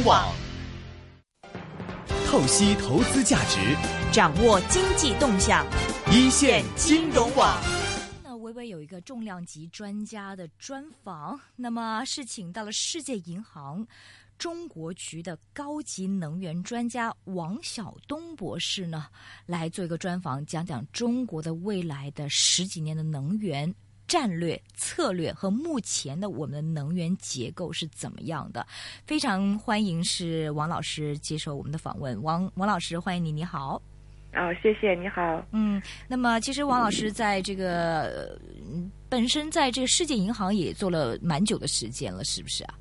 融网，透析投资价值，掌握经济动向，一线金融网。那微微有一个重量级专家的专访，那么是请到了世界银行中国局的高级能源专家王晓东博士呢，来做一个专访，讲讲中国的未来的十几年的能源。战略策略和目前的我们的能源结构是怎么样的？非常欢迎是王老师接受我们的访问。王王老师，欢迎你，你好。哦，谢谢，你好。嗯，那么其实王老师在这个本身在这个世界银行也做了蛮久的时间了，是不是啊？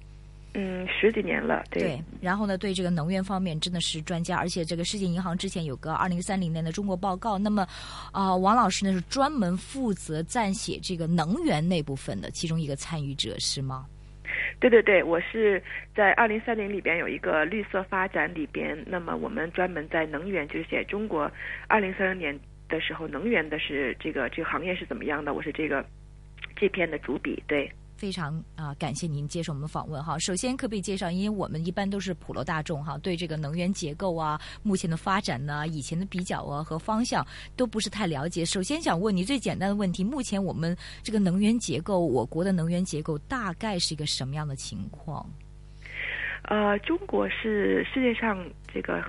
嗯，十几年了，对。然后呢，对这个能源方面真的是专家，而且这个世界银行之前有个二零三零年的中国报告。那么，啊，王老师呢是专门负责撰写这个能源那部分的其中一个参与者，是吗？对对对，我是在二零三零里边有一个绿色发展里边，那么我们专门在能源就是写中国二零三零年的时候能源的是这个这个行业是怎么样的，我是这个这篇的主笔，对。非常啊，感谢您接受我们的访问哈。首先，可不可以介绍？因为我们一般都是普罗大众哈，对这个能源结构啊、目前的发展呢、以前的比较啊和方向都不是太了解。首先想问你最简单的问题：目前我们这个能源结构，我国的能源结构大概是一个什么样的情况？呃，中国是世界上这个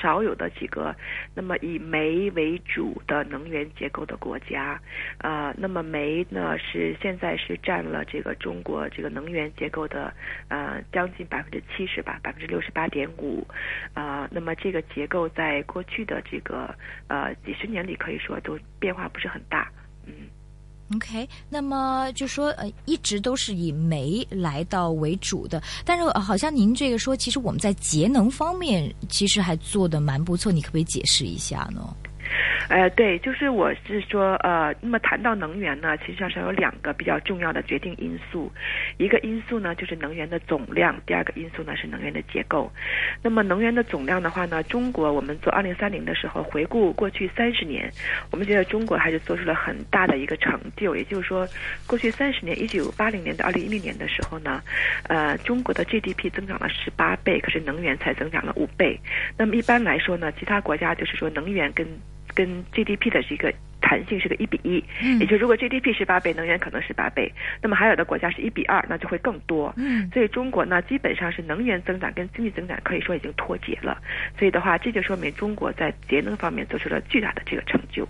少有的几个，那么以煤为主的能源结构的国家，呃，那么煤呢是现在是占了这个中国这个能源结构的呃将近百分之七十吧，百分之六十八点五，啊，那么这个结构在过去的这个呃几十年里可以说都变化不是很大，OK，那么就说呃，一直都是以煤来到为主的，但是好像您这个说，其实我们在节能方面其实还做的蛮不错，你可不可以解释一下呢？呃，对，就是我是说，呃，那么谈到能源呢，其实上是有两个比较重要的决定因素，一个因素呢就是能源的总量，第二个因素呢是能源的结构。那么能源的总量的话呢，中国我们做二零三零的时候，回顾过去三十年，我们觉得中国还是做出了很大的一个成就。也就是说，过去三十年，一九八零年到二零一零年的时候呢，呃，中国的 GDP 增长了十八倍，可是能源才增长了五倍。那么一般来说呢，其他国家就是说能源跟跟 GDP 的这个弹性是个一比一，也就如果 GDP 是八倍，能源可能是八倍，那么还有的国家是一比二，那就会更多。嗯，所以中国呢，基本上是能源增长跟经济增长可以说已经脱节了。所以的话，这就说明中国在节能方面做出了巨大的这个成就。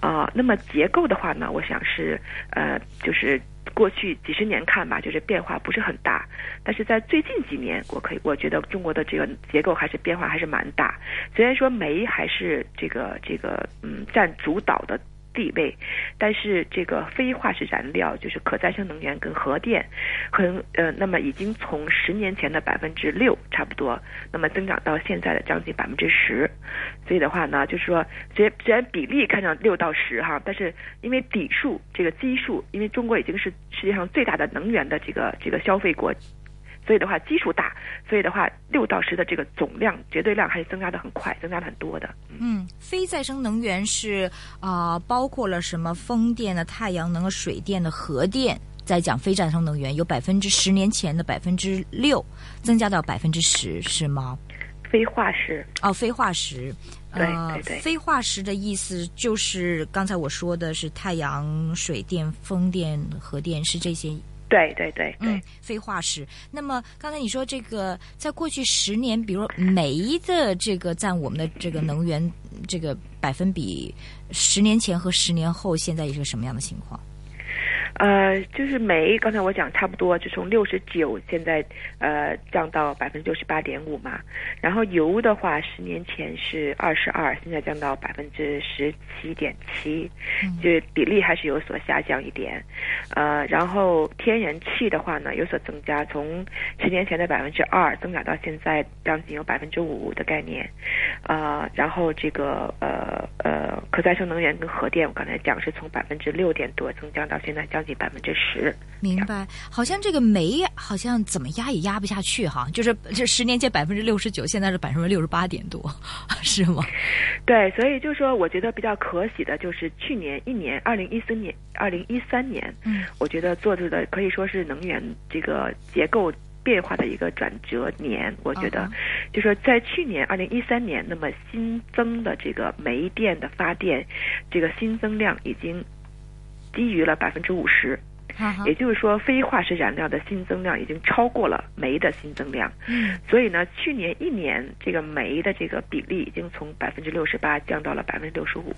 啊，那么结构的话呢，我想是呃，就是。过去几十年看吧，就是变化不是很大，但是在最近几年，我可以我觉得中国的这个结构还是变化还是蛮大。虽然说煤还是这个这个嗯占主导的。地位，但是这个非化石燃料就是可再生能源跟核电，很呃，那么已经从十年前的百分之六差不多，那么增长到现在的将近百分之十，所以的话呢，就是说虽然虽然比例看上六到十哈，但是因为底数这个基数，因为中国已经是世界上最大的能源的这个这个消费国。所以的话，基数大，所以的话，六到十的这个总量绝对量还是增加的很快，增加的很多的。嗯，非再生能源是啊，包括了什么风电的、太阳能、水电的、核电。在讲非再生能源，有百分之十年前的百分之六，增加到百分之十，是吗？非化石哦，非化石。对对对。非化石的意思就是刚才我说的是太阳、水电、风电、核电是这些。对对对，对，非化石。那么刚才你说这个，在过去十年，比如煤的这个占我们的这个能源这个百分比，十年前和十年后现在一个什么样的情况？呃，就是煤，刚才我讲差不多，就从六十九现在呃降到百分之六十八点五嘛。然后油的话，十年前是二十二，现在降到百分之十七点七，就比例还是有所下降一点。呃，然后天然气的话呢有所增加，从十年前的百分之二增长到现在将近有百分之五的概念。啊，然后这个呃呃可再生能源跟核电，我刚才讲是从百分之六点多增加到现在将近。百分之十，明白？好像这个煤好像怎么压也压不下去哈，就是这十年前百分之六十九，现在是百分之六十八点多，是吗？对，所以就说，我觉得比较可喜的就是去年一年，二零一四年、二零一三年，嗯，我觉得做出的可以说是能源这个结构。变化的一个转折年。我觉得就说在去年二零一三年，那么新增的这个煤电的发电，这个新增量已经低于了百分之五十。也就是说，非化石燃料的新增量已经超过了煤的新增量。嗯。所以呢，去年一年这个煤的这个比例已经从百分之六十八降到了百分之六十五，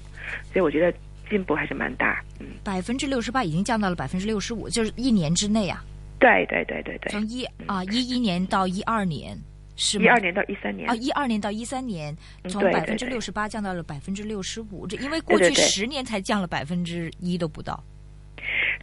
所以我觉得进步还是蛮大。嗯，百分之六十八已经降到了百分之六十五，就是一年之内啊，对对对对对。从，一啊一一年到一二年是一二年到一三年。啊，一二年到一三年，从百分之六十八降到了百分之六十五，这因为过去十年才降了百分之一都不到。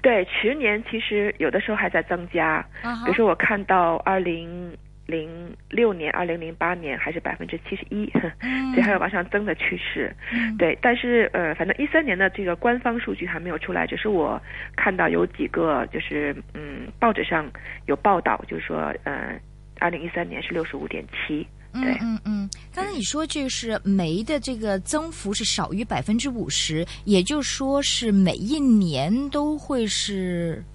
对，十年其实有的时候还在增加。啊比如说，我看到二零零六年、二零零八年还是百分之七十一，嗯。所以还有往上增的趋势。嗯。对，但是呃，反正一三年的这个官方数据还没有出来，只是我看到有几个就是嗯报纸上有报道，就是说呃，二零一三年是六十五点七。嗯对嗯嗯，刚才你说就是煤的这个增幅是少于百分之五十，也就是说是每一年都会是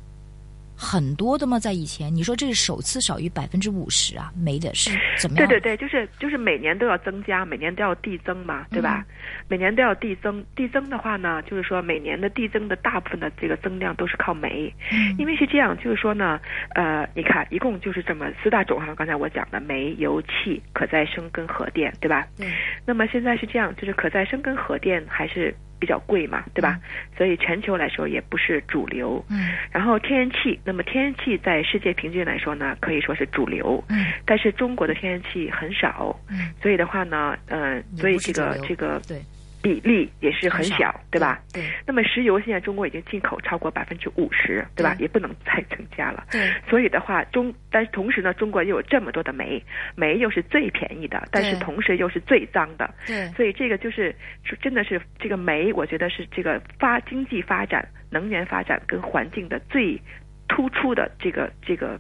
很多的嘛？在以前，你说这是首次少于百分之五十啊，没的是怎么样？对对对，就是就是每年都要增加，每年都要递增嘛，对吧？每年都要递增，递增的话呢，就是说每年的递增的大部分的这个增量都是靠煤，嗯因为是这样，就是说呢，呃，你看一共就是这么四大种哈，刚才我讲的煤、油气、可再生跟核电，对吧？对，那么现在是这样，就是可再生跟核电还是比较贵嘛，对吧？所以全球来说也不是主流。嗯。然后天然气，那么天然气在世界平均来说呢，可以说是主流，嗯。但是中国的天然气很少，嗯，所以的话呢，呃，所以这个这个对，比例也是很少小，对吧？？对那么石油现在中国已经进口超过百分之五十，对吧？对也不能再增加了。对所以的话，中但是同时呢，中国又有这么多的煤，煤又是最便宜的，但是同时又是最脏的，对所以这个就是是真的是这个煤，我觉得是这个发经济发展、能源发展跟环境的最突出的这个这个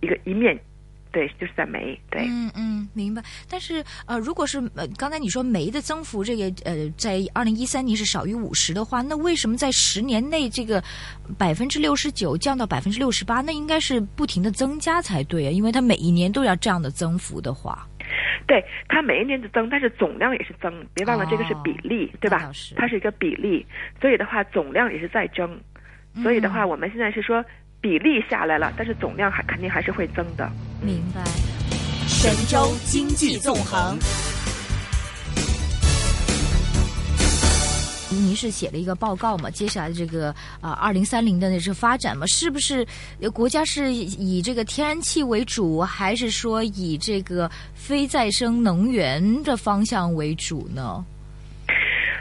一个一面，对，就是在煤，对。嗯嗯，明白。但是呃，如果是呃，刚才你说煤的增幅这个呃，在二零一三年是少于五十的话，那为什么在十年内这个百分之六十九降到百分之六十八？那应该是不停的增加才对啊，因为它每一年都要这样的增幅的话，对，它每一年的增，但是总量也是增，别忘了这个是比例，对吧是？它是一个比例，所以的话总量也是在增，所以的话，嗯我们现在是说比例下来了，但是总量还肯定还是会增的。明白。神州经济纵横。您是写了一个报告嘛？接下来这个啊，二零三零的那是发展嘛？是不是国家是以这个天然气为主，还是说以这个非再生能源的方向为主呢？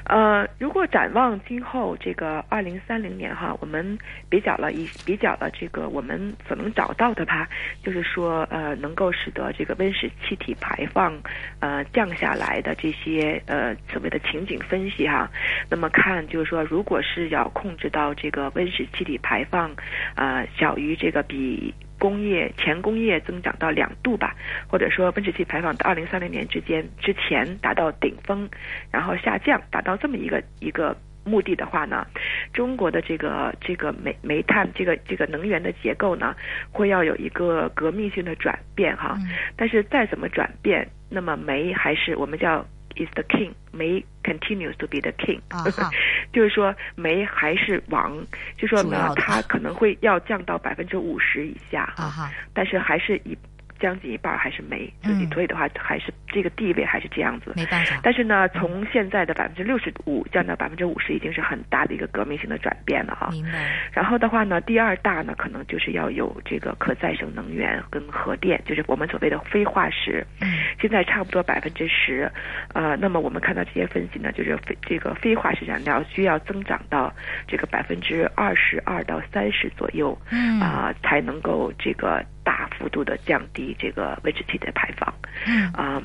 呃，如果展望今后这个二零三零年哈，我们比较了一比较了这个我们所能找到的吧，就是说呃，能够使得这个温室气体排放呃降下来的这些呃所谓的情景分析哈，那么看就是说，如果是要控制到这个温室气体排放呃小于这个比工业前工业增长到两度吧，或者说温室气排放到二零三零年之间之前达到顶峰，然后下降，达到这么一个一个目的的话呢，中国的这个这个煤煤炭这个这个能源的结构呢，会要有一个革命性的转变哈。嗯但是再怎么转变，那么煤还是我们叫 is the king，梅 continues to be the king，啊 就是说梅还是王，就说呢它可能会要降到百分之五十以下。啊哈，但是还是一将近一半还是煤，所以嗯所以的话还是这个地位还是这样子。没办法。但是呢，从现在的百分之六十五降到百分之五十，已经是很大的一个革命性的转变了哈。明白。然后的话呢，第二大呢，可能就是要有这个可再生能源跟核电，就是我们所谓的非化石。嗯现在差不多百分之十，呃，那么我们看到这些分析呢，就是非这个非化石燃料需要增长到这个百分之二十二到三十左右，嗯啊、才能够这个大幅度的降低这个温室气体的排放，嗯啊、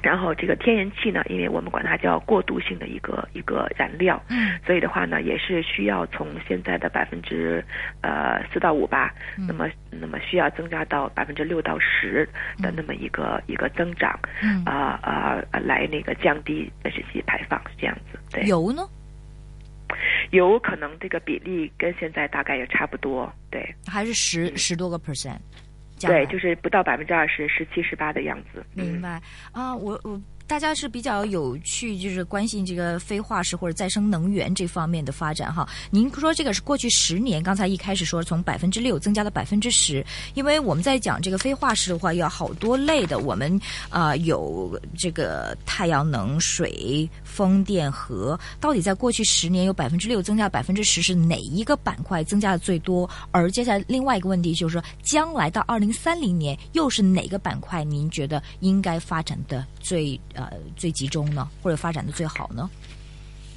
然后这个天然气呢，因为我们管它叫过渡性的一个一个燃料，嗯所以的话呢，也是需要从现在的百分之呃四到五吧，嗯那么那么需要增加到百分之六到十的那么一个、一个增长，嗯，啊啊、呃来那个降低温室气体排放是这样子。对，油呢？有可能这个比例跟现在大概也差不多。对，还是十嗯十多个 percent？对，就是不到百分之二十，十七、十八的样子。明白啊，我我。大家是比较有趣，就是关心这个非化石或者再生能源这方面的发展哈。您说这个是过去十年，刚才一开始说从百分之六增加到百分之十，因为我们在讲这个非化石的话，有好多类的，我们啊有这个太阳能、水、风电、核，到底在过去十年有百分之六增加百分之十，是哪一个板块增加的最多？而接下来另外一个问题就是说，将来到二零三零年，又是哪个板块您觉得应该发展的最？呃，最集中呢，或者发展的最好呢？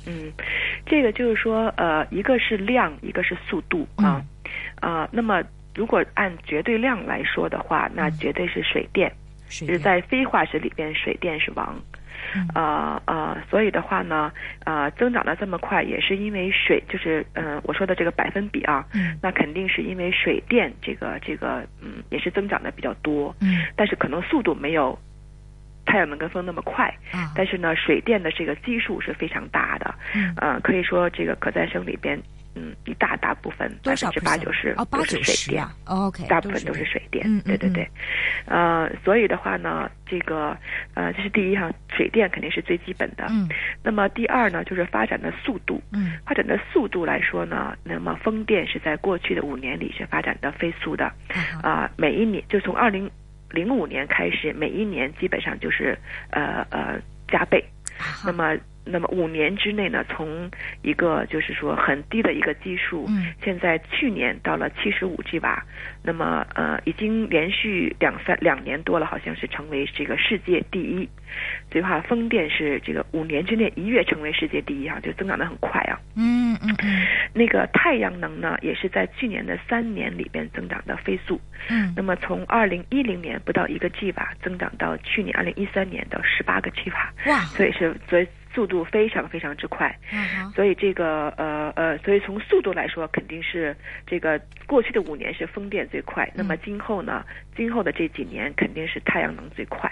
嗯，这个就是说，呃，一个是量，一个是速度啊。啊，那么如果按绝对量来说的话，那绝对是水电，就是在非化石里边，水电是王。啊呃，所以的话呢，呃，增长的这么快，也是因为水，就是嗯，我说的这个百分比啊，那肯定是因为水电这个这个嗯，也是增长的比较多。嗯，但是可能速度没有。太阳能跟风那么快，但是呢，水电的这个基数是非常大的，嗯，可以说这个可再生里边，嗯，一大大部分百分之八九十都是水电，OK，大部分都是水电，对对对，呃，所以的话呢，这个呃，这是第一哈，水电肯定是最基本的，嗯，那么第二呢，就是发展的速度，嗯，发展的速度来说呢，那么风电是在过去的五年里是发展的飞速的，啊，每一年就从二零。零五年开始，每一年基本上就是呃呃加倍，那么。那么五年之内呢，从一个就是说很低的一个基数，现在去年到了七十五 G 瓦，那么呃已经连续两三两年多了，好像是成为这个世界第一。所以话，风电是这个五年之内一跃成为世界第一啊，就增长的很快啊。嗯嗯嗯。那个太阳能呢，也是在去年的三年里边增长的飞速。嗯。那么从二零一零年不到一个 G 瓦，增长到去年二零一三年的十八个 G 瓦。哇。所以是所以。速度非常非常之快，所以这个呃呃，所以从速度来说，肯定是这个过去的五年是风电最快。那么今后呢？今后的这几年肯定是太阳能最快，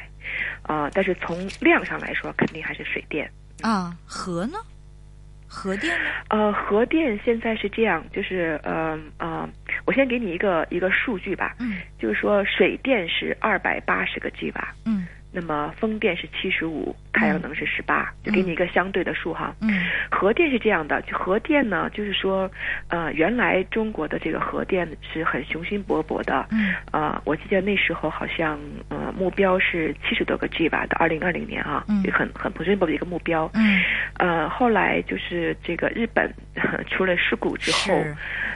啊，但是从量上来说，肯定还是水电啊。核呢？核电呢？呃，核电现在是这样，就是呃呃，我先给你一个一个数据吧，嗯，就是说水电是二百八十个 G 瓦，嗯。那么风电是七十五，太阳能是十八，就给你一个相对的数哈。嗯，核电是这样的，就核电呢，就是说，呃，原来中国的这个核电是很雄心勃勃的。嗯，啊，我记得那时候好像呃目标是七十多个 G 吧，到二零二零年啊，嗯，很很雄心勃勃的一个目标。嗯，呃，后来就是这个日本 出了事故之后，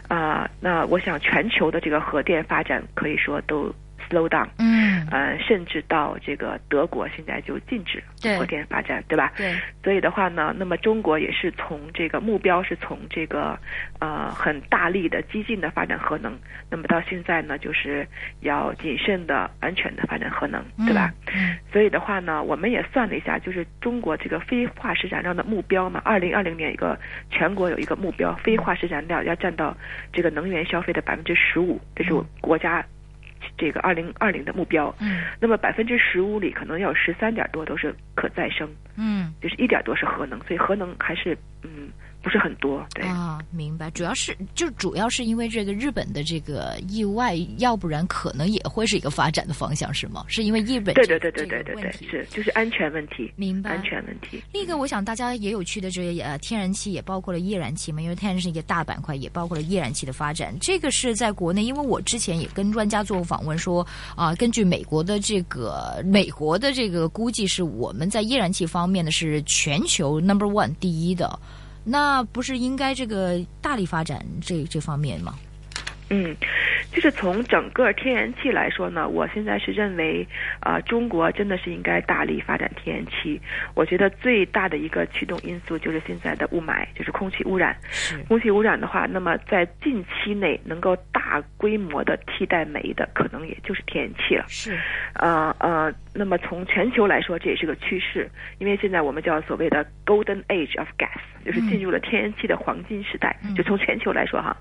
啊，那我想全球的这个核电发展可以说都。Slow down，嗯，呃，甚至到这个德国现在就禁止核电发展，对吧？对。所以的话呢，那么中国也是从这个目标是从这个呃很大力的激进的发展核能，那么到现在呢，就是要谨慎的、安全的发展核能，对吧？嗯。所以的话呢，我们也算了一下，就是中国这个非化石燃料的目标嘛，二零二零年一个全国有一个目标，非化石燃料要占到这个能源消费的百分之十五，这是我国家。这个二零二零的目标，嗯，那么百分之十五里可能有十三点多都是可再生，嗯，就是一点多是核能，所以核能还是嗯。不是很多，对啊，明白。主要是就主要是因为这个日本的这个意外，要不然可能也会是一个发展的方向，是吗？是因为日本对对对对对对对是就是安全问题，明白安全问题。另一个，我想大家也有趣的这呃天然气也包括了液燃气嘛，因为天然气是一个大板块，也包括了液燃气的发展。这个是在国内，因为我之前也跟专家做过访问，说啊，根据美国的这个美国的这个估计，是我们在液燃气方面呢是全球 number one 第一的。那不是应该这个大力发展这这方面吗？嗯，就是从整个天然气来说呢，我现在是认为啊，中国真的是应该大力发展天然气。我觉得最大的一个驱动因素就是现在的雾霾，就是空气污染。空气污染的话，那么在近期内能够大规模的替代煤的，可能也就是天然气了。是，呃呃，那么从全球来说，这也是个趋势，因为现在我们叫所谓的 Golden Age of Gas，就是进入了天然气的黄金时代。就从全球来说哈，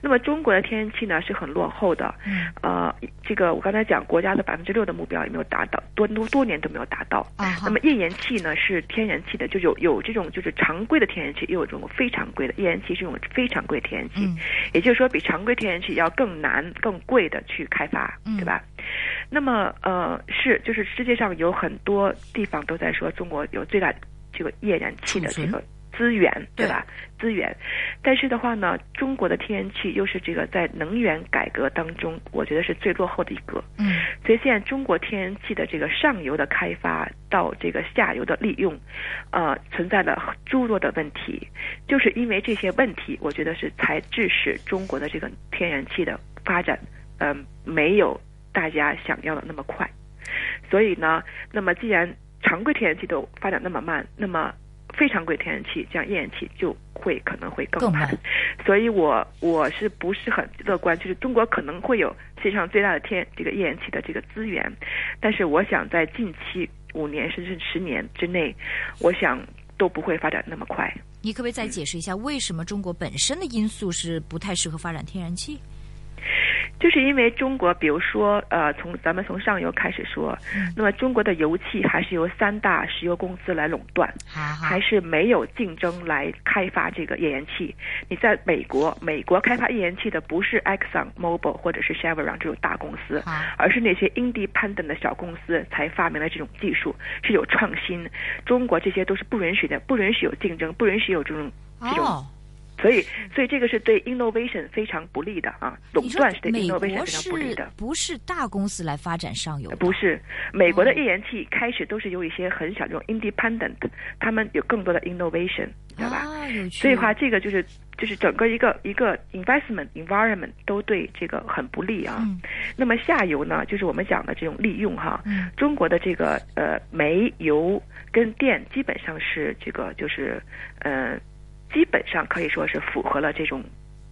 那么中国的天然气呢是很落后的，嗯呃，这个我刚才讲国家的百分之六的目标也没有达到，多多多年都没有达到。那么页岩气呢是天然气的，就有有这种就是常规的天然气，也有这种非常规的页岩气是一种非常规天然气，也就是说比常规天然气要更难、更贵的去开发，对吧？那么呃是就是世界上有很多地方都在说中国有最大这个页岩气的这个。资源对吧？资源，但是的话呢，中国的天然气又是这个在能源改革当中，我觉得是最落后的一个。嗯，所以现在中国天然气的这个上游的开发到这个下游的利用，呃，存在了诸多的问题。就是因为这些问题，我觉得是才致使中国的这个天然气的发展，嗯，没有大家想要的那么快。所以呢，那么既然常规天然气都发展那么慢，那么非常规天然气，这样页岩气就会可能会更慢，所以我我是不是很乐观？就是中国可能会有世界上最大的天这个页岩气的这个资源，但是我想在近期五年甚至十年之内，我想都不会发展那么快。你可不可以再解释一下，为什么中国本身的因素是不太适合发展天然气？就是因为中国，比如说，呃，从咱们从上游开始说，那么中国的油气还是由三大石油公司来垄断，还是没有竞争来开发这个页岩气。你在美国，美国开发页岩气的不是 Exxon Mobil 或者是 Chevron 这种大公司，而是那些 independent 的小公司才发明了这种技术，是有创新。中国这些都是不允许的，不允许有竞争，不允许有这种这种。所以，所以这个是对 innovation 非常不利的啊！垄断是对 innovation 非常不利的。不是大公司来发展上游？不是，美国的页岩气开始都是由一些很小这种 independent，他们有更多的 innovation，知道吧？所以话，这个就是就是整个一个一个 investment environment 都对这个很不利啊。那么下游呢，就是我们讲的这种利用哈。中国的这个呃煤油跟电基本上是这个就是嗯。基本上可以说是符合了这种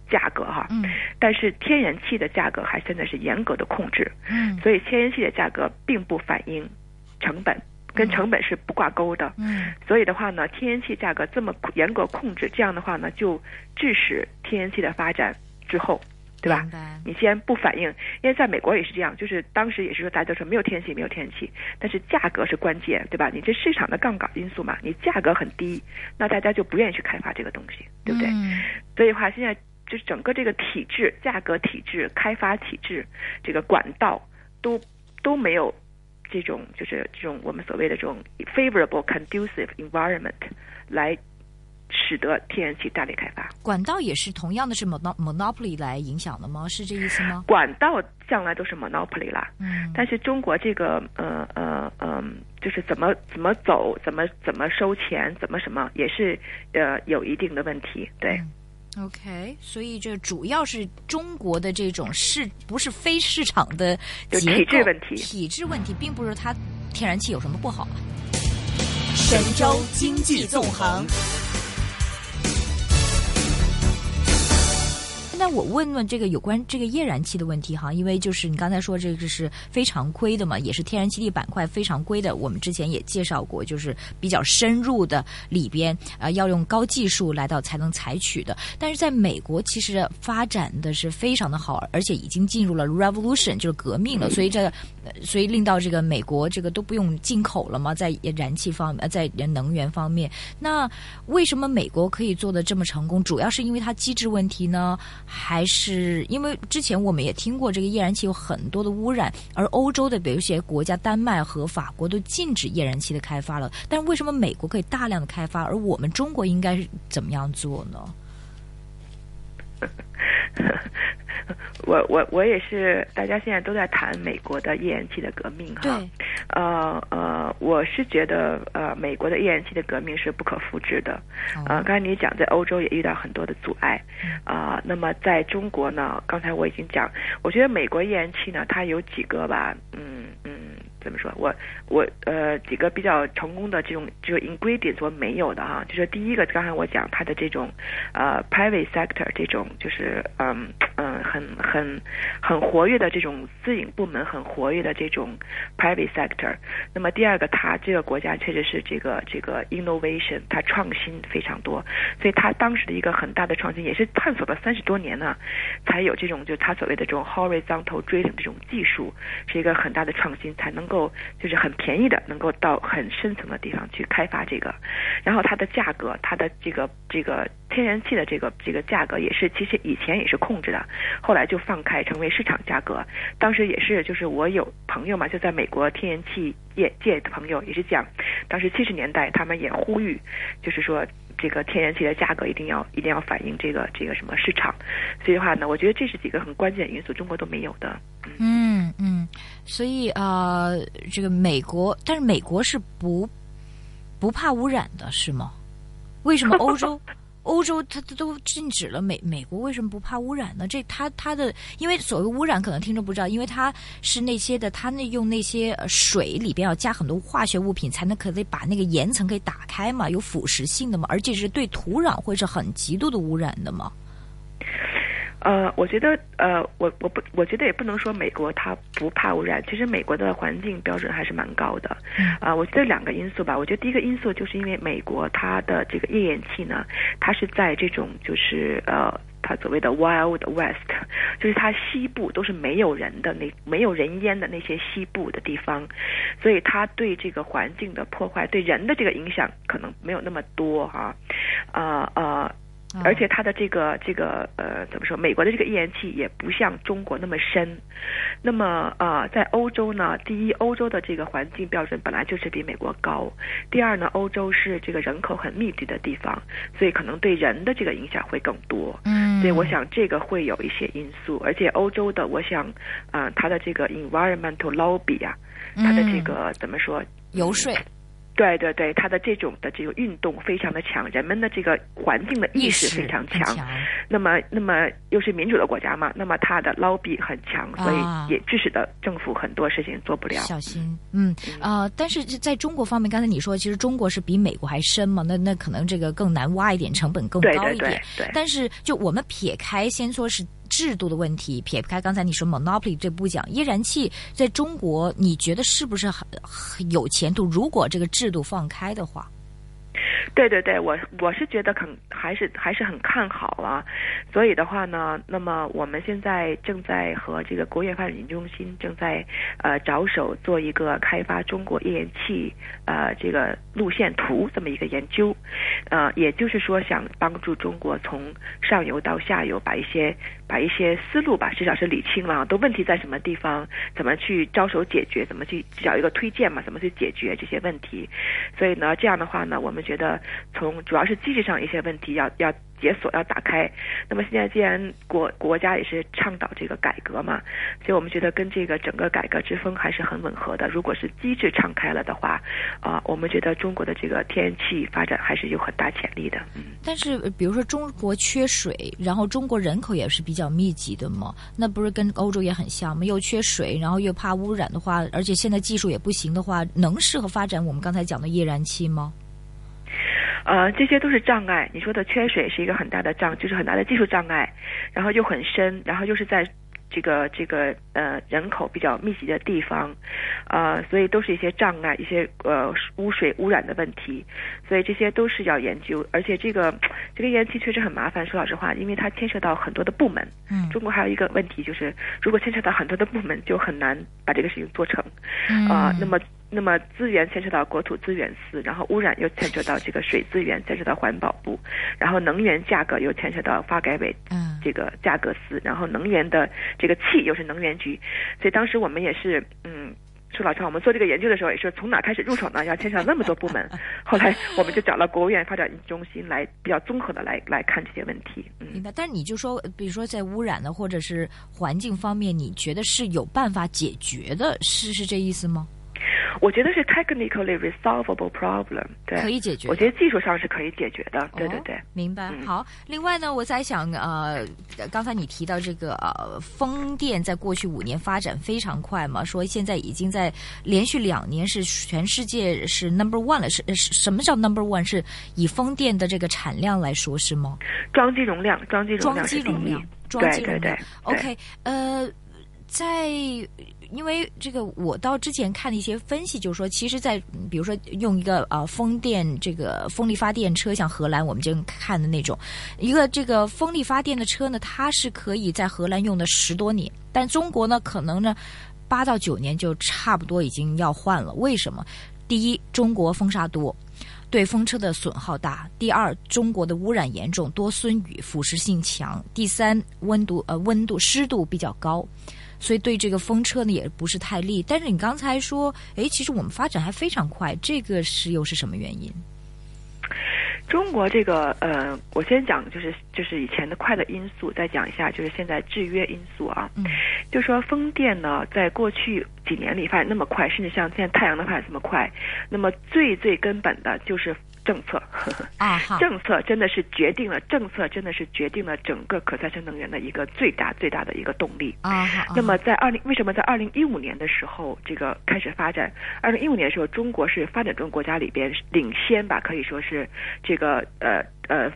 价格哈，嗯，但是天然气的价格还现在是严格的控制，嗯，所以天然气的价格并不反映成本，跟成本是不挂钩的，嗯，所以的话呢，天然气价格这么严格控制，这样的话呢，就致使天然气的发展之后。对吧？你先不反应，因为在美国也是这样，就是当时也是说大家都说没有天气，没有天气，但是价格是关键，对吧？你这市场的杠杆因素嘛，你价格很低，那大家就不愿意去开发这个东西，对不对？所以话现在就是整个这个体制、价格体制、开发体制、这个管道都都没有这种就是这种我们所谓的这种 favorable conducive environment 来。使得天然气大力开发，管道也是同样的是 monopoly 来影响的吗？是这意思吗？管道向来都是 monopoly 啦，嗯，但是中国这个呃呃嗯，就是怎么怎么走，怎么怎么收钱，怎么什么，也是呃有一定的问题，对。OK，所以这主要是中国的这种市不是非市场的体制问题，体制问题，并不是它天然气有什么不好。神州经济纵横。那我问问这个有关这个页燃气的问题哈，因为就是你刚才说这个是非常规的嘛，也是天然气的板块非常规的。我们之前也介绍过，就是比较深入的里边啊，要用高技术来到才能采取的。但是在美国其实发展的是非常的好，而且已经进入了 revolution 就是革命了，所以这所以令到这个美国这个都不用进口了嘛，在燃气方面，在能源方面，那为什么美国可以做的这么成功？主要是因为它机制问题呢？还是因为之前我们也听过这个液燃气有很多的污染，而欧洲的比如一些国家，丹麦和法国都禁止液燃气的开发了。但是为什么美国可以大量的开发，而我们中国应该是怎么样做呢？我我我也是，大家现在都在谈美国的页岩气的革命哈。对。呃呃，我是觉得呃，美国的页岩气的革命是不可复制的。呃，刚才你讲在欧洲也遇到很多的阻碍。啊，那么在中国呢？刚才我已经讲，我觉得美国页岩气呢，它有几个吧，嗯嗯。怎么说？我我呃几个比较成功的这种就是 ingredients 我没有的哈，就是第一个刚才我讲它的这种呃 private sector 这种就是嗯嗯很很很活跃的这种私营部门很活跃的这种 private sector。那么第二个，它这个国家确实是这个这个 innovation 它创新非常多，所以它当时的一个很大的创新也是探索了三十多年呢，才有这种就它所谓的这种 horizontal drilling 这种技术是一个很大的创新才能。够就是很便宜的，能够到很深层的地方去开发这个，然后它的价格，它的这个这个天然气的这个这个价格也是，其实以前也是控制的，后来就放开成为市场价格。当时也是，就是我有朋友嘛，就在美国天然气业界的朋友也是讲，当时七十年代他们也呼吁，就是说这个天然气的价格一定要一定要反映这个这个什么市场。所以的话呢，我觉得这是几个很关键因素，中国都没有的。嗯嗯，所以呃，这个美国，但是美国是不不怕污染的，是吗？为什么欧洲？欧洲它都禁止了，美美国为什么不怕污染呢？这它它的，因为所谓污染，可能听众不知道，因为它是那些的，它那用那些水里边要加很多化学物品，才能可以把那个岩层给打开嘛，有腐蚀性的嘛，而且是对土壤会是很极度的污染的嘛。呃，我觉得，呃，我我不，我觉得也不能说美国它不怕污染，其实美国的环境标准还是蛮高的。啊，我觉得两个因素吧，我觉得第一个因素就是因为美国它的这个页岩气呢，它是在这种就是呃，它所谓的 Wild West，就是它西部都是没有人的那没有人烟的那些西部的地方，所以它对这个环境的破坏对人的这个影响可能没有那么多哈，呃呃。而且它的这个这个呃怎么说？美国的这个页岩气也不像中国那么深。那么呃，在欧洲呢，第一，欧洲的这个环境标准本来就是比美国高；第二呢，欧洲是这个人口很密集的地方，所以可能对人的这个影响会更多。嗯，所以我想这个会有一些因素。而且欧洲的，我想啊，它的这个 environmental lobby 啊，它的这个怎么说？游说。对对对，他的这种的这个运动非常的强，人们的这个环境的意识非常强。那么，那么又是民主的国家嘛，那么他的捞币很强，所以也致使得政府很多事情做不了。小心，嗯啊，但是在中国方面，刚才你说，其实中国是比美国还深嘛，那那可能这个更难挖一点，成本更高一点。对对对。但是，就我们撇开，先说是。制度的问题，撇开刚才你说 monopoly 这不讲，页燃气在中国，你觉得是不是很有前途？如果这个制度放开的话。对对对，我我是觉得很还是还是很看好了，所以的话呢，那么我们现在正在和这个国业发展研究中心正在呃着手做一个开发中国页燃气呃这个路线图这么一个研究，呃也就是说想帮助中国从上游到下游把一些把一些思路吧至少是理清了，都问题在什么地方，怎么去着手解决，怎么去找一个推荐嘛，怎么去解决这些问题，所以呢这样的话呢，我们觉得。从主要是机制上一些问题要要解锁要打开，那么现在既然国国家也是倡导这个改革嘛，所以我们觉得跟这个整个改革之风还是很吻合的。如果是机制敞开了的话，啊，我们觉得中国的这个天然气发展还是有很大潜力的。嗯，但是比如说中国缺水，然后中国人口也是比较密集的嘛，那不是跟欧洲也很像吗？又缺水，然后又怕污染的话，而且现在技术也不行的话，能适合发展我们刚才讲的页燃气吗？呃，这些都是障碍。你说的缺水是一个很大的障，就是很大的技术障碍，然后又很深，然后又是在这个这个呃人口比较密集的地方，呃，所以都是一些障碍，一些呃污水污染的问题，所以这些都是要研究。而且这个这个延期确实很麻烦，说老实话，因为它牵涉到很多的部门。嗯。中国还有一个问题就是，如果牵涉到很多的部门，就很难把这个事情做成。嗯。啊，那么。那么资源牵扯到国土资源司，然后污染又牵扯到这个水资源，牵扯到环保部，然后能源价格又牵扯到发改委，嗯，这个价格司，然后能源的这个气又是能源局，所以当时我们也是，嗯，说老实话，我们做这个研究的时候也是从哪开始入手呢？要牵扯那么多部门，后来我们就找了国务院发展中心来比较综合的来来看这些问题。嗯明白。但是你就说，比如说在污染的或者是环境方面，你觉得是有办法解决的，是是这意思吗？我觉得是 technically resolvable problem，对，可以解决。我觉得技术上是可以解决的，对对对，明白。好，另外呢，我在想，呃，刚才你提到这个呃，风电在过去五年发展非常快嘛，说现在已经在连续两年是全世界是 number one 了，是是什么叫 number one？是以风电的这个产量来说是吗？装机容量，装机容量，装机容量，装机容量。OK，呃，在。因为这个，我到之前看的一些分析，就是说，其实，在比如说用一个呃风电这个风力发电车，像荷兰我们就看的那种，一个这个风力发电的车呢，它是可以在荷兰用的十多年，但中国呢，可能呢八到九年就差不多已经要换了。为什么？第一，中国风沙多。对风车的损耗大；第二，中国的污染严重，多孙雨，腐蚀性强；第三，温度呃温度湿度比较高，所以对这个风车呢也不是太利。但是你刚才说，诶，其实我们发展还非常快，这个是又是什么原因？中国这个呃，我先讲就是就是以前的快的因素，再讲一下就是现在制约因素啊。嗯，就说风电呢，在过去几年里发展那么快，甚至像现在太阳能发展这么快，那么最最根本的就是。政策啊，政策真的是决定了，政策真的是决定了整个可再生能源的一个最大最大的一个动力啊。那么在二零为什么在二零一五年的时候这个开始发展？二零一五年的时候，中国是发展中国家里边领先吧，可以说是这个呃呃。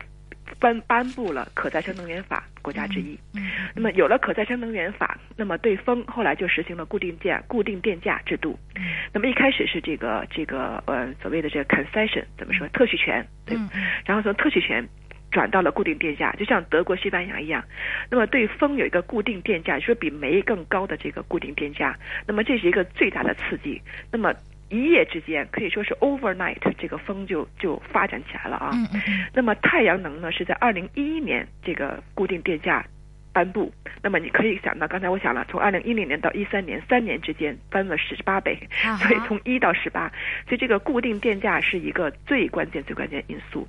颁颁布了可再生能源法，国家之一。嗯，那么有了可再生能源法，那么对风后来就实行了固定价、固定电价制度。嗯，那么一开始是这个这个呃所谓的这个 concession 怎么说特许权？对，然后从特许权转到了固定电价，就像德国、西班牙一样。那么对风有一个固定电价，就是比煤更高的这个固定电价。那么这是一个最大的刺激。那么一夜之间可以说是 overnight，这个风就就发展起来了啊。嗯嗯。那么太阳能呢，是在二零一一年这个固定电价颁布。那么你可以想到，刚才我想了，从二零一零年到一三年三年之间翻了十八倍，所以从一到十八，所以这个固定电价是一个最关键最关键因素。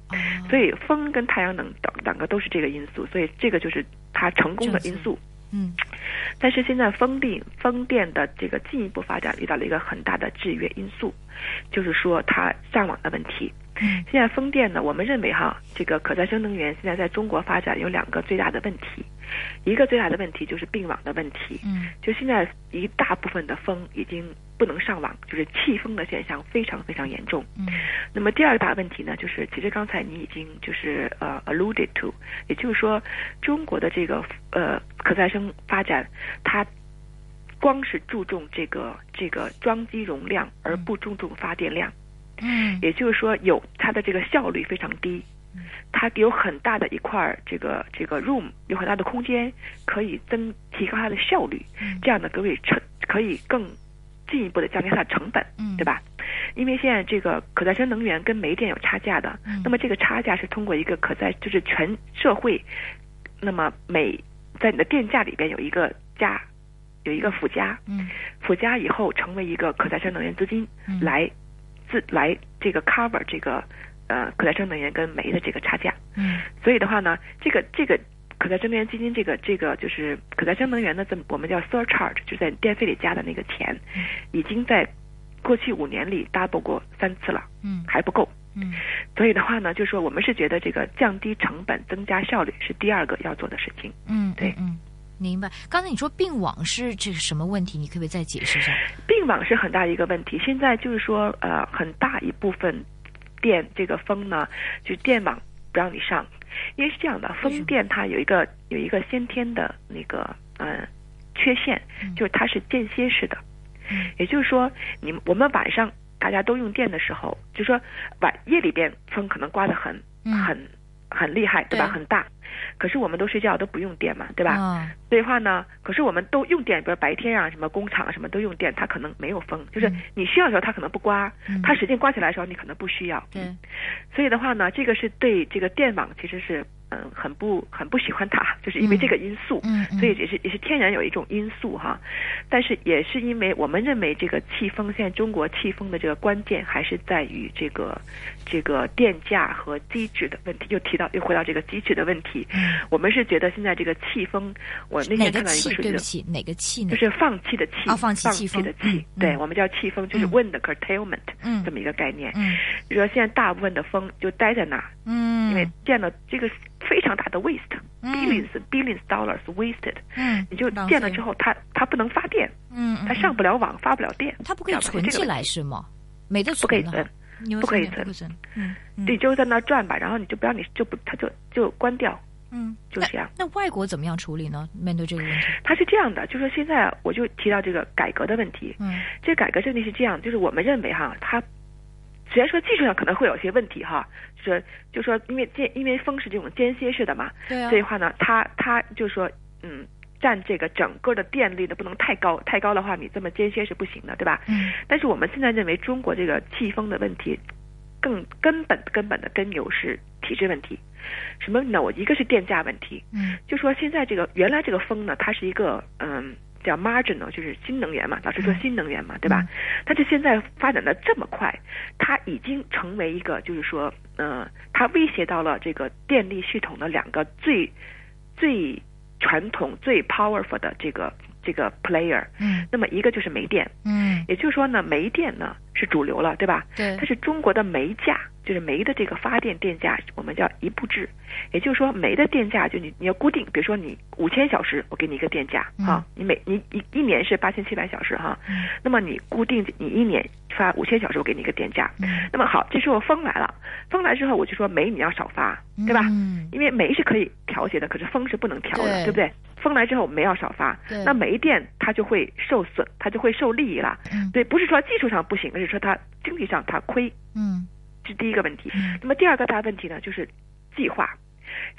所以风跟太阳能等两个都是这个因素，所以这个就是它成功的因素。嗯，但是现在风力风电的这个进一步发展遇到了一个很大的制约因素，就是说它上网的问题。嗯，现在风电呢，我们认为哈，这个可再生能源现在在中国发展有两个最大的问题，一个最大的问题就是并网的问题。嗯，就现在一大部分的风已经不能上网，就是弃风的现象非常非常严重。嗯，那么第二个大问题呢，就是其实刚才你已经就是呃 alluded to，也就是说中国的这个呃可再生发展，它光是注重这个这个装机容量，而不注重发电量。嗯，也就是说，有它的这个效率非常低，它有很大的一块这个这个 room，有很大的空间可以增提高它的效率，这样呢可以成可以更进一步的降低它的成本，对吧？因为现在这个可再生能源跟煤电有差价的，那么这个差价是通过一个可再就是全社会，那么每在你的电价里边有一个加，有一个附加，嗯，附加以后成为一个可再生能源资金来。自来这个 cover 这个呃可再生能源跟煤的这个差价，嗯，所以的话呢，这个这个可再生能源基金这个这个就是可再生能源的这我们叫 surcharge，就在电费里加的那个钱，已经在过去五年里 double 过三次了，嗯，还不够，嗯，所以的话呢，就是说我们是觉得这个降低成本、增加效率是第二个要做的事情，嗯，对，嗯。明白。刚才你说并网是这个什么问题？你可不可以再解释一下？并网是很大一个问题。现在就是说，呃，很大一部分电这个风呢，就电网不让你上，因为是这样的，风电它有一个有一个先天的那个呃缺陷，就是它是间歇式的。嗯。也就是说，你我们晚上大家都用电的时候，就说晚夜里边风可能刮得很很很厉害，对吧？很大。可是我们都睡觉都不用电嘛，对吧？所以话呢，可是我们都用电，比如白天啊，什么工厂啊什么都用电，它可能没有风，就是你需要的时候它可能不刮，它使劲刮起来的时候你可能不需要。嗯，所以的话呢，这个是对这个电网其实是。嗯，很不很不喜欢它，就是因为这个因素，嗯，所以也是也是天然有一种因素哈，但是也是因为我们认为这个气风现在中国气风的这个关键还是在于这个这个电价和机制的问题，又提到又回到这个机制的问题，嗯，我们是觉得现在这个气风，我那天看到一个数据，对不起，哪个气呢？就是放弃的气，啊，放弃气的气，对我们叫气风，就是 wind curtailment，嗯，这么一个概念，嗯，就说现在大部分的风就待在那儿，嗯，因为见了这个。非常大的 waste，billions billions dollars wasted，嗯，你就建了之后，它它不能发电，嗯，它上不了网，发不了电，它不可以存起来是吗？没得存，不可以存，不可以存，嗯，对，就在那转吧，然后你就不要你就不，它就就关掉，嗯，就这样。那外国怎么样处理呢？面对这个问题，它是这样的，就说现在我就提到这个改革的问题，嗯，这改革问题是这样，就是我们认为哈，它。虽然说技术上可能会有些问题哈，说就说因为间因为风是这种间歇式的嘛，对啊，所以话呢，它它就说嗯，占这个整个的电力的不能太高，太高的话你这么间歇是不行的，对吧？嗯。但是我们现在认为中国这个气风的问题。更根本根本的根由是体制问题。什么呢？我一个是电价问题，嗯就说现在这个原来这个风呢，它是一个嗯叫 marginal，就是新能源嘛，老师说新能源嘛，对吧？它就现在发展的这么快，它已经成为一个就是说，呃，它威胁到了这个电力系统的两个最最传统、最 powerful 的这个这个 player。嗯那么一个就是煤电，嗯，也就是说呢，煤电呢是主流了，对吧？对它，是中国的煤价，就是煤的这个发电电价，我们叫一步制。也就是说，煤的电价就你你要固定，比如说你五千小时，我给你一个电价嗯哈，你每你一一年是八千七百小时哈，嗯那么你固定你一年发五千小时，我给你一个电价。嗯那么好，这时候风来了，风来之后我就说煤你要少发，对吧？嗯因为煤是可以调节的，可是风是不能调的，对对不对？风来之后煤要少发，那煤电它就会受损，它就会受利益了。嗯对，不是说技术上不行，而是说它经济上它亏，嗯这是第一个问题。嗯那么第二个大问题呢，就是计划。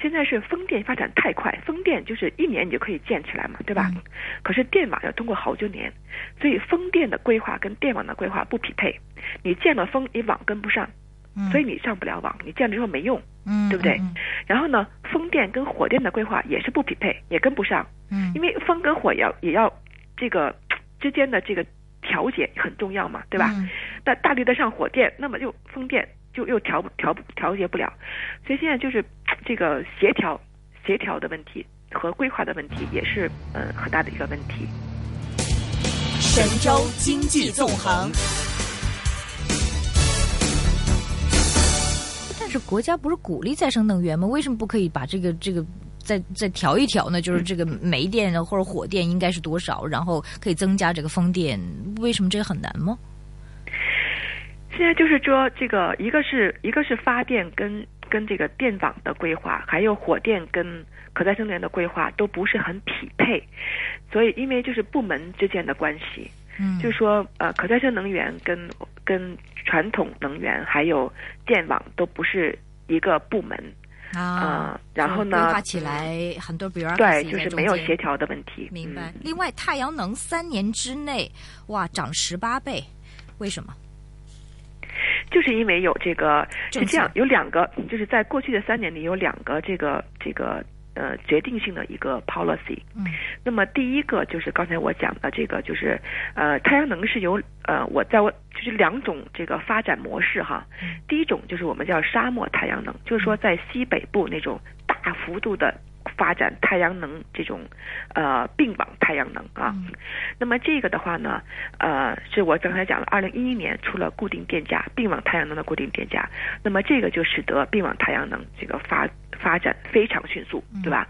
现在是风电发展太快，风电就是一年你就可以建起来嘛，对吧？嗯可是电网要通过好多年，所以风电的规划跟电网的规划不匹配。你建了风，你网跟不上，嗯，所以你上不了网，你建了之后没用。嗯对不对嗯然后呢，风电跟火电的规划也是不匹配，也跟不上，嗯，因为风跟火也要也要这个之间的这个调节很重要嘛，对吧？嗯那大力的上火电，那么又风电就又调不调不调节不了，所以现在就是这个协调协调的问题和规划的问题也是嗯很大的一个问题。神州经济纵横。但是国家不是鼓励再生能源吗？为什么不可以把这个这个再再调一调呢？就是这个煤电啊或者火电应该是多少，然后可以增加这个风电？为什么这个很难吗？现在就是说，这个一个是一个是发电跟跟这个电网的规划，还有火电跟可再生能源的规划都不是很匹配，所以因为就是部门之间的关系，嗯，就是说呃可再生能源跟跟传统能源还有电网都不是一个部门，啊呃，然后呢规划起来很多比如对，就是没有协。调的问题。明白。嗯另外，太阳能三年之内哇涨十八倍，为什么？就是因为有这个是这样，有两个，就是在过去的三年里有两个这个这个呃决定性的一个 policy。嗯那么第一个就是刚才我讲的这个，就是呃太阳能是由呃我在我就是两种这个发展模式哈。嗯第一种就是我们叫沙漠太阳能，就是说在西北部那种大幅度的。发展太阳能这种，呃，并网太阳能啊，嗯。那么这个的话呢，呃，是我刚才讲了，二零一一年出了固定电价，并网太阳能的固定电价，那么这个就使得并网太阳能这个发发展非常迅速，对吧？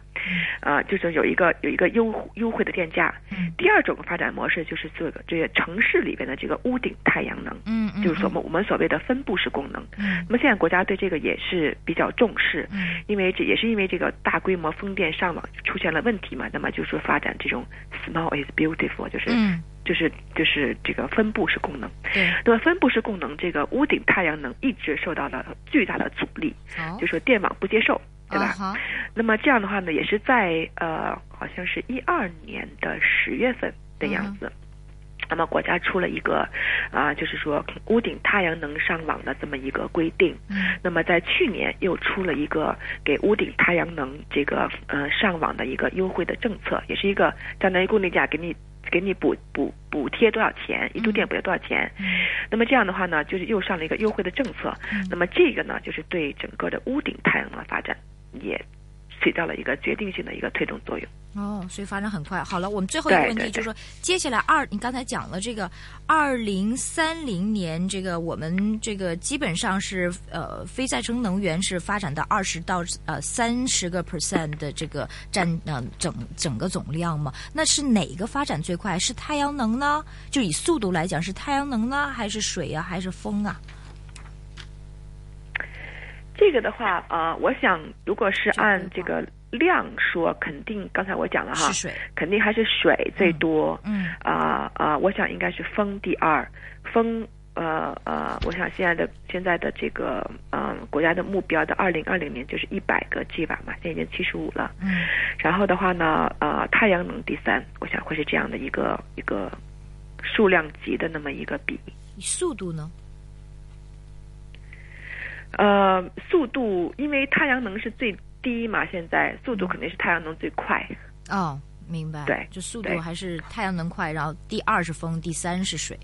呃，就是有一个有一个优优惠的电价。嗯第二种发展模式就是这个这个城市里边的这个屋顶太阳能，就是说我们我们所谓的分布式功能。嗯那么现在国家对这个也是比较重视，嗯因为这也是因为这个大规模风电上网出现了问题嘛，那么就是说发展这种 small is beautiful，就是、嗯就是就是这个分布式功能。对，那么分布式功能这个屋顶太阳能一直受到了巨大的阻力，好就说电网不接受，对吧？啊好那么这样的话呢，也是在呃，好像是一二年的十月份的样子。那么国家出了一个啊、就是说屋顶太阳能上网的这么一个规定。嗯那么在去年又出了一个给屋顶太阳能这个呃上网的一个优惠的政策，也是一个相当于固定价给你给你补补补贴多少钱，一度电补贴多少钱。嗯那么这样的话呢，就是又上了一个优惠的政策。嗯那么这个呢，就是对整个的屋顶太阳能的发展也起到了一个决定性的一个推动作用。哦，所以发展很快。好了，我们最后一个问题就是说，接下来二，你刚才讲了这个二零三零年，这个我们这个基本上是呃非再生能源是发展到二十到呃三十个 percent 的这个占呃整整个总量嘛？那是哪个发展最快？是太阳能呢？就以速度来讲，是太阳能呢，还是水啊，还是风啊？这个的话，呃，我想如果是按这个量说，肯定刚才我讲了哈。肯定还是水最多。嗯啊啊、我想应该是风第二，风呃呃，我想现在的现在的这个嗯、呃国家的目标的二零二零年就是一百个 G 瓦嘛，现在已经七十五了。嗯然后的话呢，呃，太阳能第三，我想会是这样的一个一个数量级的那么一个比。速度呢？呃，速度，因为太阳能是最低嘛，现在速度肯定是太阳能最快。哦，明白。对就速度还是太阳能快，然后第二是风，第三是水。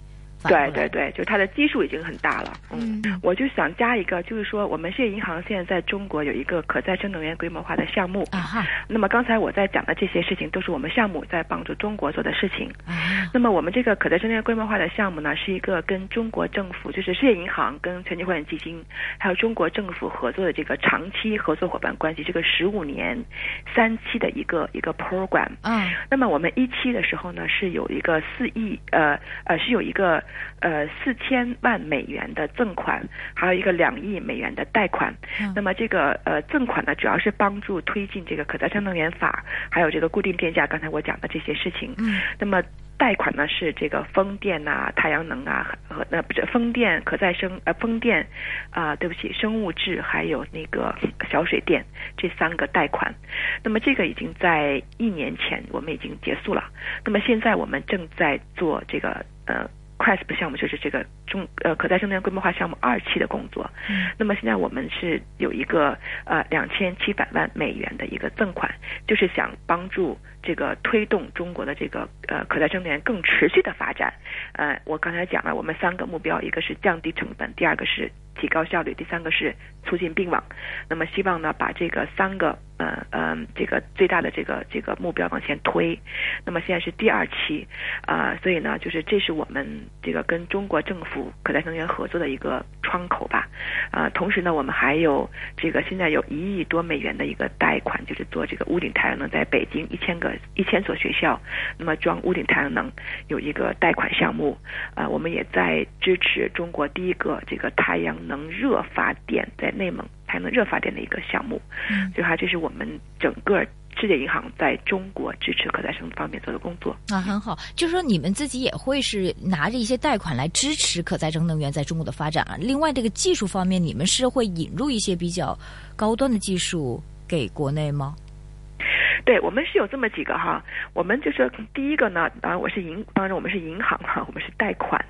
反对对对，就它的基数已经很大了。嗯我就想加一个，就是说，我们世界银行现在在中国有一个可再生能源规模化的项目。啊哈那么刚才我在讲的这些事情，都是我们项目在帮助中国做的事情。啊那么我们这个可再生能源规模化的项目呢，是一个跟中国政府，就是世界银行跟全球发展基金，还有中国政府合作的这个长期合作伙伴关系，这个十五年三期的一个一个 program。嗯那么我们一期的时候呢，是有一个四亿呃呃是有一个呃四千万美元的赠款，还有一个两亿美元的贷款。嗯那么这个呃赠款呢，主要是帮助推进这个可再生能源法，还有这个固定电价，刚才我讲的这些事情。嗯那么贷款呢是这个风电呐、太阳能啊和那不是风电可再生呃风电啊、对不起生物质还有那个小水电这三个贷款。那么这个已经在一年前我们已经结束了。那么现在我们正在做这个呃。CRESP 项目就是这个中呃可再生能源规模化项目二期的工作，嗯。那么现在我们是有一个呃两千七百万美元的一个赠款，就是想帮助这个推动中国的这个呃可再生能源更持续的发展。呃，我刚才讲了，我们三个目标，一个是降低成本，第二个是提高效率，第三个是促进并网。那么希望呢把这个三个呃呃这个最大的这个这个目标往前推。那么现在是第二期，啊、所以呢就是这是我们这个跟中国政府可再生能源合作的一个窗口吧。啊、同时呢我们还有这个现在有一亿多美元的一个贷款，就是做这个屋顶太阳能，在北京一千个一千所学校，那么装屋顶太阳能有一个贷款项目。啊、我们也在支持中国第一个这个太阳能热发电在内蒙太阳能热发电的一个项目。嗯所以哈，这是我们整个世界银行在中国支持可再生方面做的工作。啊，很好。就是说你们自己也会是拿着一些贷款来支持可再生能源在中国的发展啊。另外，这个技术方面，你们是会引入一些比较高端的技术给国内吗？对我们是有这么几个哈，我们就是第一个呢，当然我是银，当然我们是银行哈，我们是贷款，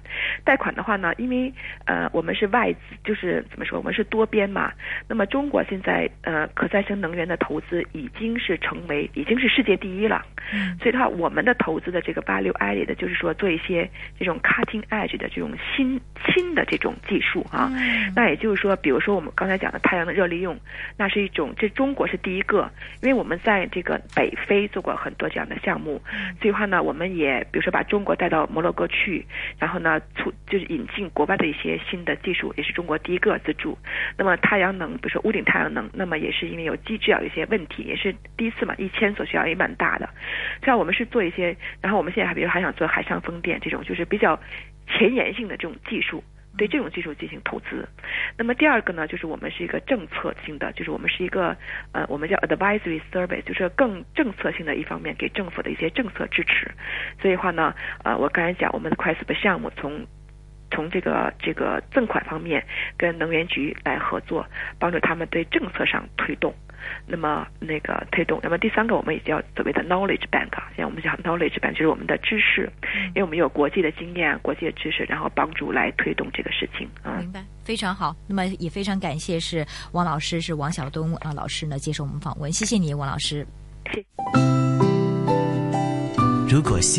贷款的话呢，因为呃我们是外资，就是怎么说，我们是多边嘛。那么中国现在呃可再生能源的投资已经是成为已经是世界第一了，嗯所以的话，我们的投资的这个 value added 就是说做一些这种 cutting edge 的这种新新的这种技术啊。嗯那也就是说，比如说我们刚才讲的太阳的热利用，那是一种，这中国是第一个，因为我们在这个北非做过很多这样的项目，所以话呢，我们也比如说把中国带到摩洛哥去，然后呢促就是引进国外的一些新的技术，也是中国第一个资助。那么太阳能，比如说屋顶太阳能，那么也是因为有机制啊有一些问题，也是第一次嘛，一千所学校也蛮大的。这样我们是做一些，然后我们现在还比如还想做海上风电这种，就是比较前沿性的这种技术。对这种技术进行投资，那么第二个呢，就是我们是一个政策性的，就是我们是一个呃，我们叫 advisory service，就是更政策性的一方面给政府的一些政策支持。所以话呢，呃，我刚才讲我们的 CRESP 项目从从这个这个赠款方面跟能源局来合作，帮助他们对政策上推动。那么那个推动，那么第三个我们也叫所谓的 knowledge bank，啊现在我们讲 knowledge bank 就是我们的知识，因为我们有国际的经验、国际的知识，然后帮助来推动这个事情啊。明白，非常好。那么也非常感谢是王老师，是王晓东啊老师呢接受我们访问，谢谢你，王老师。谢谢。如果心